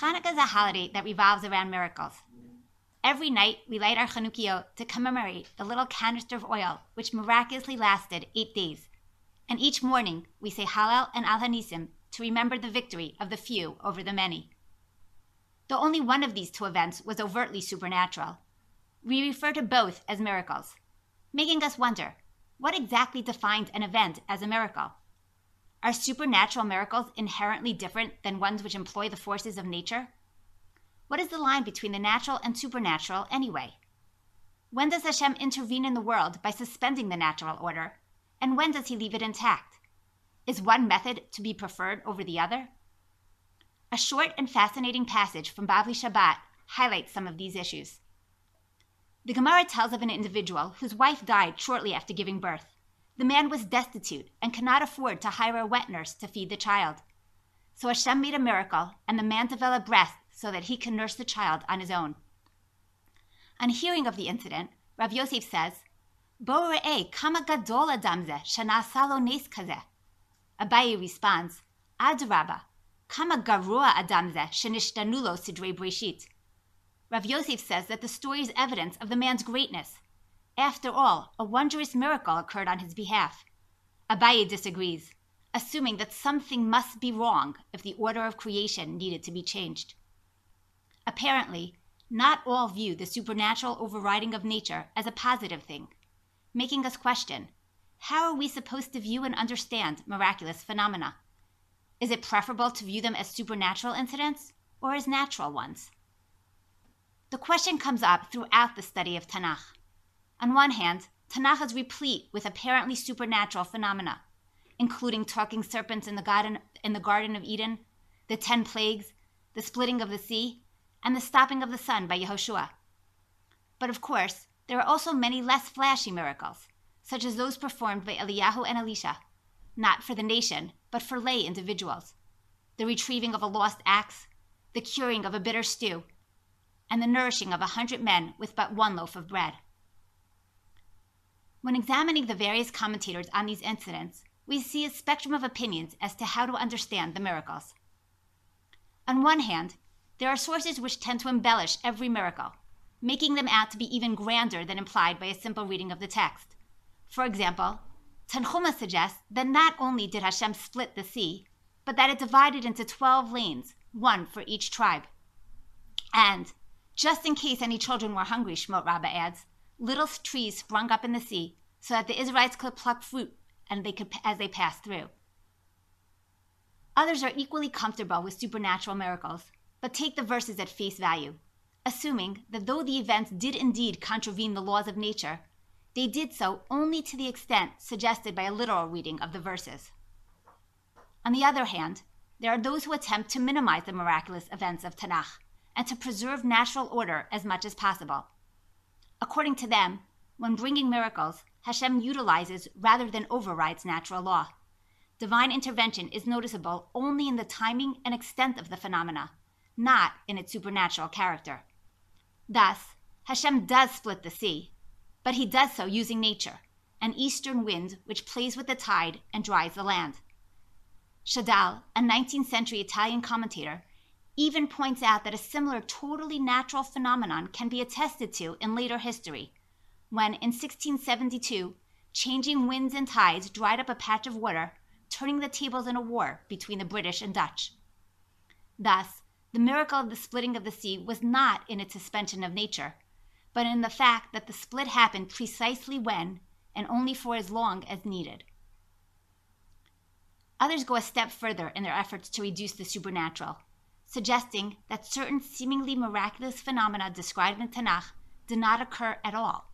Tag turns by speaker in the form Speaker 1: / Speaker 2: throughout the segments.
Speaker 1: Hanukkah is a holiday that revolves around miracles. Every night, we light our Chanukiot to commemorate the little canister of oil which miraculously lasted eight days. And each morning, we say Hallel and Al Hanisim to remember the victory of the few over the many. Though only one of these two events was overtly supernatural, we refer to both as miracles, making us wonder what exactly defines an event as a miracle? Are supernatural miracles inherently different than ones which employ the forces of nature? What is the line between the natural and supernatural anyway? When does Hashem intervene in the world by suspending the natural order, and when does he leave it intact? Is one method to be preferred over the other? A short and fascinating passage from Bavli Shabbat highlights some of these issues. The Gemara tells of an individual whose wife died shortly after giving birth. The man was destitute and could not afford to hire a wet nurse to feed the child. So Hashem made a miracle, and the man developed breast so that he could nurse the child on his own. On hearing of the incident, Rav Yosef says, Bo kama gadol adam ze shanasa nes. Abaye responds, Adraba, kama garua adam ze shenishtanu lo sidrei breshit. Rav Yosef says that the story is evidence of the man's greatness. After all, a wondrous miracle occurred on his behalf. Abaye disagrees, assuming that something must be wrong if the order of creation needed to be changed. Apparently, not all view the supernatural overriding of nature as a positive thing, making us question how are we supposed to view and understand miraculous phenomena? Is it preferable to view them as supernatural incidents or as natural ones? The question comes up throughout the study of Tanakh. On one hand, Tanakh is replete with apparently supernatural phenomena, including talking serpents in the garden, in the garden of Eden, the ten plagues, the splitting of the sea, and the stopping of the sun by Yehoshua. But of course, there are also many less flashy miracles, such as those performed by Eliyahu and Elisha, not for the nation, but for lay individuals. The retrieving of a lost axe, the curing of a bitter stew, and the nourishing of a hundred men with but one loaf of bread. When examining the various commentators on these incidents, we see a spectrum of opinions as to how to understand the miracles. On one hand, there are sources which tend to embellish every miracle, making them out to be even grander than implied by a simple reading of the text. For example, Tanhuma suggests that not only did Hashem split the sea, but that it divided into 12 lanes, one for each tribe. And just in case any children were hungry, Shmot Rabbah adds, little trees sprung up in the sea so that the Israelites could pluck fruit and they could, as they passed through. Others are equally comfortable with supernatural miracles, but take the verses at face value, assuming that though the events did indeed contravene the laws of nature, they did so only to the extent suggested by a literal reading of the verses. On the other hand, there are those who attempt to minimize the miraculous events of Tanakh and to preserve natural order as much as possible. According to them, when bringing miracles, Hashem utilizes rather than overrides natural law. Divine intervention is noticeable only in the timing and extent of the phenomena, not in its supernatural character. Thus, Hashem does split the sea, but he does so using nature, an eastern wind which plays with the tide and dries the land. Shadal, a 19th century Italian commentator, even points out that a similar totally natural phenomenon can be attested to in later history, when in 1672 changing winds and tides dried up a patch of water, turning the tables in a war between the British and Dutch. Thus, the miracle of the splitting of the sea was not in its suspension of nature, but in the fact that the split happened precisely when and only for as long as needed. Others go a step further in their efforts to reduce the supernatural suggesting that certain seemingly miraculous phenomena described in Tanakh did not occur at all.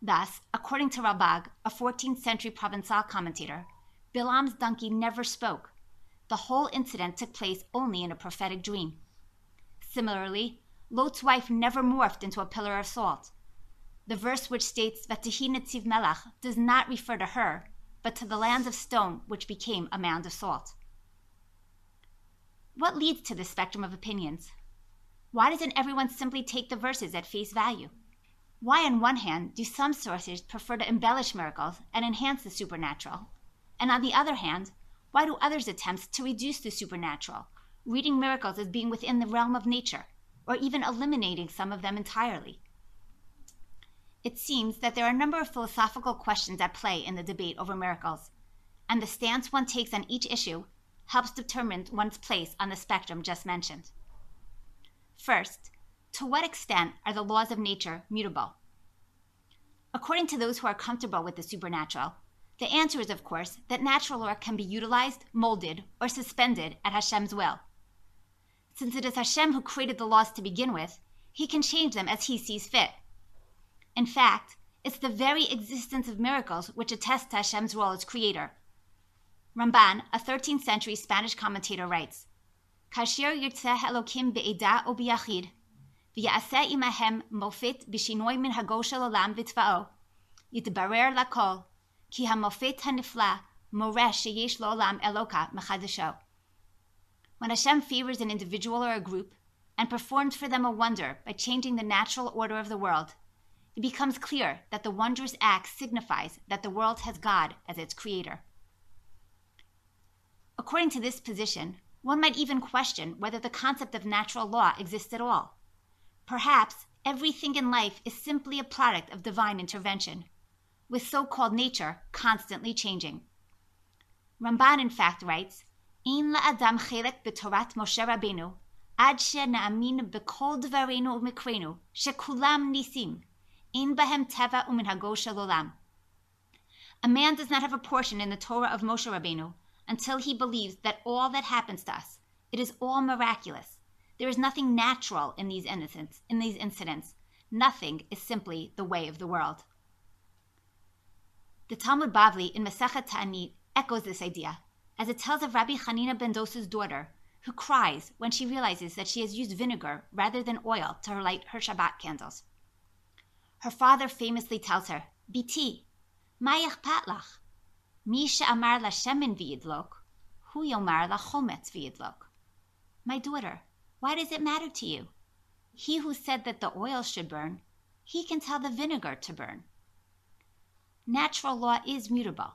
Speaker 1: Thus, according to Ralbag, a 14th century Provençal commentator, Bilam's donkey never spoke. The whole incident took place only in a prophetic dream. Similarly, Lot's wife never morphed into a pillar of salt. The verse which states Vatihi Netziv Melach does not refer to her, but to the land of stone which became a mound of salt. What leads to this spectrum of opinions? Why doesn't everyone simply take the verses at face value? Why, on one hand, do some sources prefer to embellish miracles and enhance the supernatural? And on the other hand, why do others attempt to reduce the supernatural, reading miracles as being within the realm of nature, or even eliminating some of them entirely. It seems that there are a number of philosophical questions at play in the debate over miracles, and the stance one takes on each issue helps determine one's place on the spectrum just mentioned. First, to what extent are the laws of nature mutable? According to those who are comfortable with the supernatural, the answer is, of course, that natural law can be utilized, molded, or suspended at Hashem's will. Since it is Hashem who created the laws to begin with, he can change them as he sees fit. In fact, it's the very existence of miracles which attests to Hashem's role as creator. Ramban, a 13th century Spanish commentator, writes Kashir yirtzeh Elokim be'eda o biyachid, v'ya'aseh imahem mofet b'shinoi min hago shel olam v'tva'o, yitbarer lakol, ki hamofet hanifla moresh sheyesh lo olam eloka mechadasho. When Hashem favors an individual or a group and performs for them a wonder by changing the natural order of the world, it becomes clear that the wondrous act signifies that the world has God as its creator. According to this position, one might even question whether the concept of natural law exists at all. Perhaps everything in life is simply a product of divine intervention, with so called nature constantly changing. Ramban, in fact, writes, In la adam chelek b'torat Moshe Rabbeinu, ad she na'amin b'kol dvarenu u'mikrenu, shekulam nisim, in bahem teva u'minhago shel. A man does not have a portion in the Torah of Moshe Rabbeinu until he believes that all that happens to us, it is all miraculous. There is nothing natural in these innocents, in these incidents. Nothing is simply the way of the world. The Talmud Bavli in Masechet Ta'anit echoes this idea, as it tells of Rabbi Hanina ben Dosa's daughter, who cries when she realizes that she has used vinegar rather than oil to light her Shabbat candles. Her father famously tells her, Biti, mayach patlach, La shemen v'yidlok, hu yomar la chometz v'yidlok. My daughter, why does it matter to you? He who said that the oil should burn, he can tell the vinegar to burn. Natural law is mutable.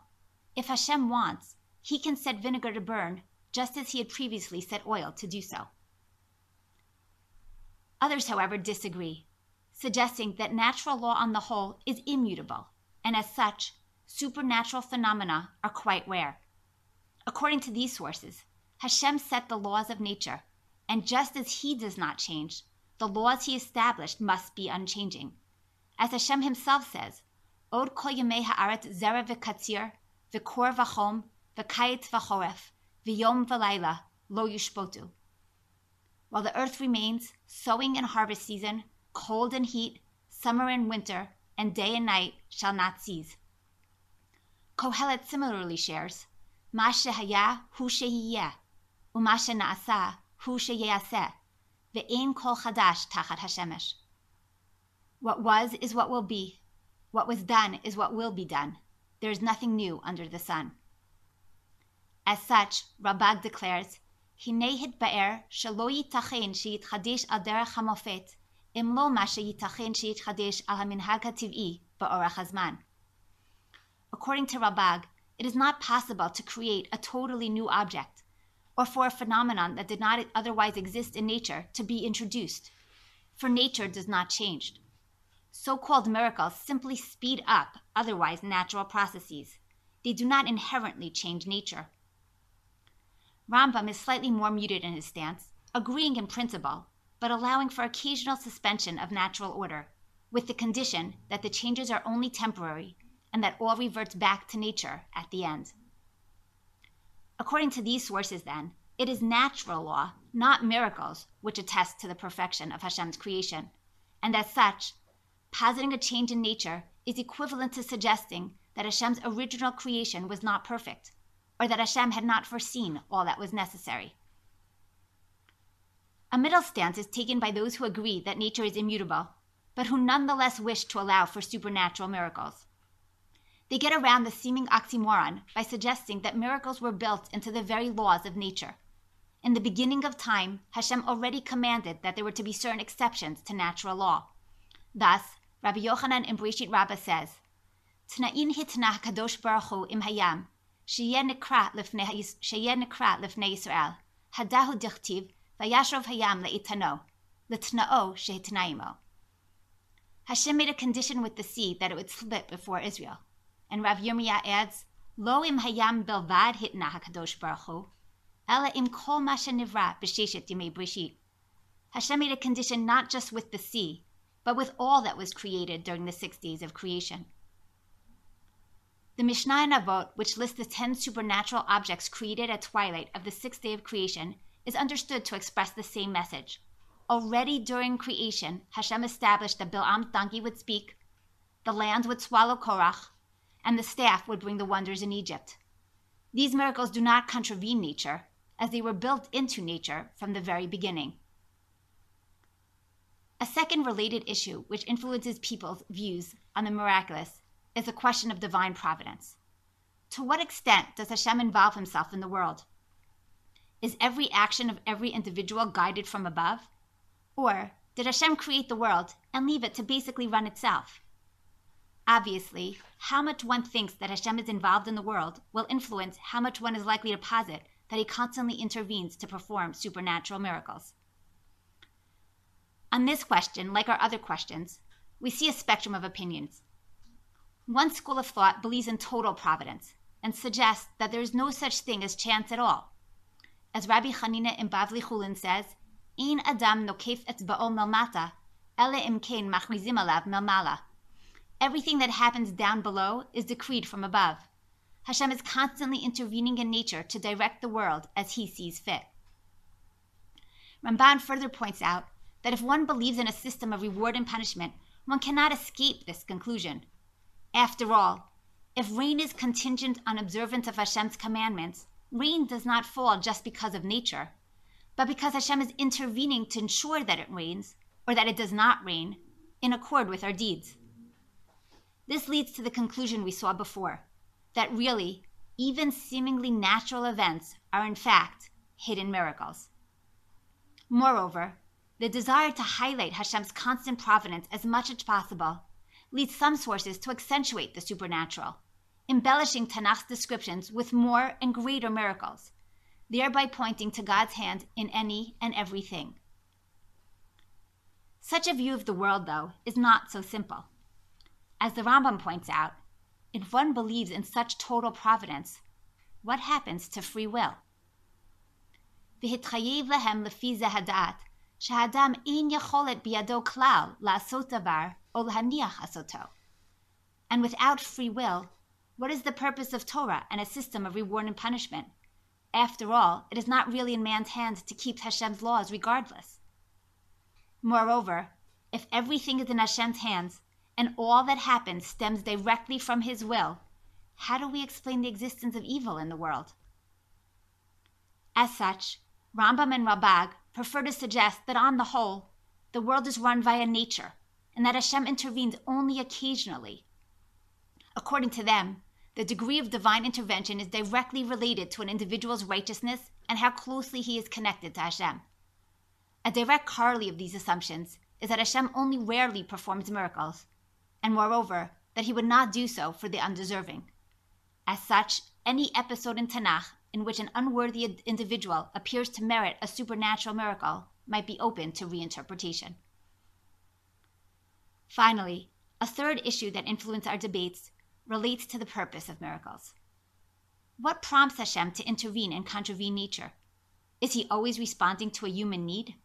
Speaker 1: If Hashem wants, he can set vinegar to burn just as he had previously set oil to do so. Others, however, disagree, suggesting that natural law on the whole is immutable, and as such, supernatural phenomena are quite rare. According to these sources, Hashem set the laws of nature, and just as He does not change, the laws He established must be unchanging. As Hashem Himself says, Od kol yemei haaretz zera v'katzir, v'kor v'chom, v'kayit v'choref, v'yom v'layla, lo yushpotu. While the earth remains, sowing and harvest season, cold and heat, summer and winter, and day and night shall not cease. Kohelet similarly shares, Ma shehaya hu shehiyeh, u'ma she'na'asa hu sheyaseh, ve'ein kol chadash tachat hashemesh. What was is what will be. What was done is what will be done. There is nothing new under the sun. As such, Ralbag declares, Hine hitba'er shelo yitachen sheyitchadesh al derech hamofet, im lo ma sheyitachen sheyitchadesh al haminhag hativ'i ba'orach hazman. According to Ralbag, it is not possible to create a totally new object, or for a phenomenon that did not otherwise exist in nature to be introduced, for nature does not change. So called miracles simply speed up otherwise natural processes. They do not inherently change nature. Rambam is slightly more muted in his stance, agreeing in principle, but allowing for occasional suspension of natural order, with the condition that the changes are only temporary and that all reverts back to nature at the end. According to these sources, then, it is natural law, not miracles, which attest to the perfection of Hashem's creation. And as such, positing a change in nature is equivalent to suggesting that Hashem's original creation was not perfect, or that Hashem had not foreseen all that was necessary. A middle stance is taken by those who agree that nature is immutable, but who nonetheless wish to allow for supernatural miracles. They get around the seeming oxymoron by suggesting that miracles were built into the very laws of nature. In the beginning of time, Hashem already commanded that there were to be certain exceptions to natural law. Thus, Rabbi Yochanan in Breshit Rabbah says, Tna'in hitnah kadosh baruch im hayam, sheyeh nekra lifnei Yisrael, hadahu dichtiv vayashrov hayam le'itano, l'tna'o she'itnaimo. Hashem made a condition with the sea that it would split before Israel. And Rav Yirmiyah adds, Lo im hayam belvad hitna hakadosh baruch hu, ela im kol masha nivra b'sheshet yimei brishit. Hashem made a condition not just with the sea, but with all that was created during the six days of creation. The Mishnah in Avot, which lists the ten supernatural objects created at twilight of the sixth day of creation, is understood to express the same message. Already during creation, Hashem established that Bil'am's donkey would speak, the land would swallow Korach, and the staff would bring the wonders in Egypt. These miracles do not contravene nature, as they were built into nature from the very beginning. A second related issue which influences people's views on the miraculous is the question of divine providence. To what extent does Hashem involve himself in the world? Is every action of every individual guided from above? Or did Hashem create the world and leave it to basically run itself? Obviously, how much one thinks that Hashem is involved in the world will influence how much one is likely to posit that he constantly intervenes to perform supernatural miracles. On this question, like our other questions, we see a spectrum of opinions. One school of thought believes in total providence and suggests that there is no such thing as chance at all. As Rabbi Hanina in Bavli Chulin says, Ein adam nokef etzba'o melmata, ele imkein machrizim alav melmala. Everything that happens down below is decreed from above. Hashem is constantly intervening in nature to direct the world as he sees fit. Ramban further points out that if one believes in a system of reward and punishment, one cannot escape this conclusion. After all, if rain is contingent on observance of Hashem's commandments, rain does not fall just because of nature but because Hashem is intervening to ensure that it rains or that it does not rain in accord with our deeds. This leads to the conclusion we saw before that really, even seemingly natural events are in fact hidden miracles. Moreover, the desire to highlight Hashem's constant providence as much as possible leads some sources to accentuate the supernatural, embellishing Tanakh's descriptions with more and greater miracles thereby pointing to God's hand in any and everything. Such a view of the world, though, is not so simple. As the Rambam points out, if one believes in such total providence, what happens to free will? והתחייב להם לפי זה הדעת, שהאדם אין יכולת בידו כלל לעשות דבר או להניח עשותו. And without free will, what is the purpose of Torah and a system of reward and punishment? After all, it is not really in man's hands to keep Hashem's laws regardless. Moreover, if everything is in Hashem's hands and all that happens stems directly from His will, how do we explain the existence of evil in the world? As such, Rambam and Ralbag prefer to suggest that on the whole, the world is run via nature and that Hashem intervenes only occasionally. According to them, the degree of divine intervention is directly related to an individual's righteousness and how closely he is connected to Hashem. A direct corollary of these assumptions is that Hashem only rarely performs miracles, and moreover, that he would not do so for the undeserving. As such, any episode in Tanakh in which an unworthy individual appears to merit a supernatural miracle might be open to reinterpretation. Finally, a third issue that influenced our debates relates to the purpose of miracles. What prompts Hashem to intervene and contravene nature? Is he always responding to a human need?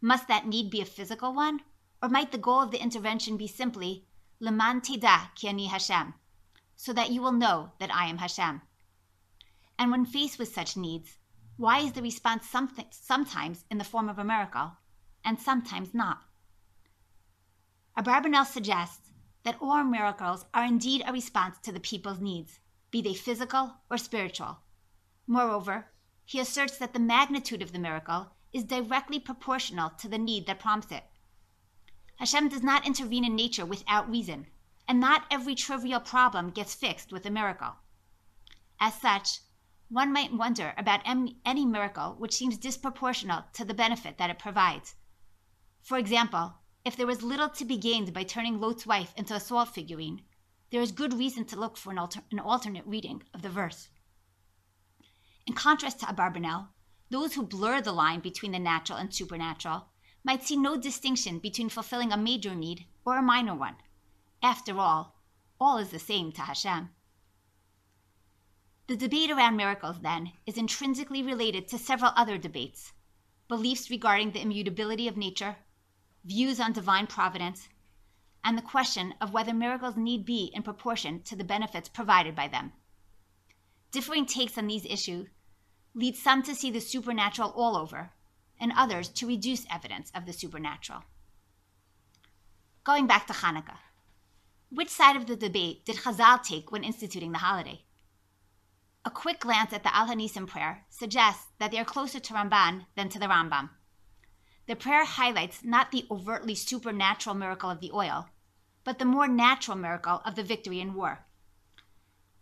Speaker 1: Must that need be a physical one? Or might the goal of the intervention be simply, Leman teda ki ani Hashem, so that you will know that I am Hashem? And when faced with such needs, why is the response sometimes in the form of a miracle and sometimes not? Abarbanel suggests that all miracles are indeed a response to the people's needs, be they physical or spiritual. Moreover, he asserts that the magnitude of the miracle is directly proportional to the need that prompts it. Hashem does not intervene in nature without reason, and not every trivial problem gets fixed with a miracle. As such, one might wonder about any miracle which seems disproportional to the benefit that it provides. For example, if there was little to be gained by turning Lot's wife into a salt figurine, there is good reason to look for an, alter- an alternate reading of the verse. In contrast to Abarbanel, those who blur the line between the natural and supernatural might see no distinction between fulfilling a major need or a minor one. After all, all is the same to Hashem. The debate around miracles, then, is intrinsically related to several other debates beliefs regarding the immutability of nature, views on divine providence, and the question of whether miracles need be in proportion to the benefits provided by them. Differing takes on these issues lead some to see the supernatural all over, and others to reduce evidence of the supernatural. Going back to Hanukkah, which side of the debate did Chazal take when instituting the holiday? A quick glance at the Al Hanisim prayer suggests that they are closer to Ramban than to the Rambam. The prayer highlights not the overtly supernatural miracle of the oil, but the more natural miracle of the victory in war.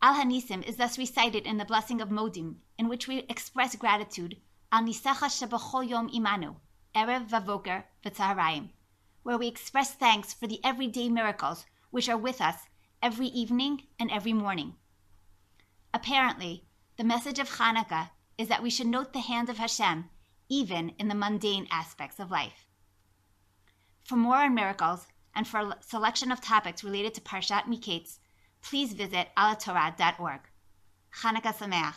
Speaker 1: Al Hanisim is thus recited in the blessing of Modim, in which we express gratitude Al Nisacha Shebachol Yom Imanu, Erev Vavoker V'Tzaharaim, where we express thanks for the everyday miracles which are with us every evening and every morning. Apparently, the message of Hanukkah is that we should note the hand of Hashem even in the mundane aspects of life. For more on miracles and for a selection of topics related to Parshat Miketz, please visit alhatorah.org. Chanukah Sameach.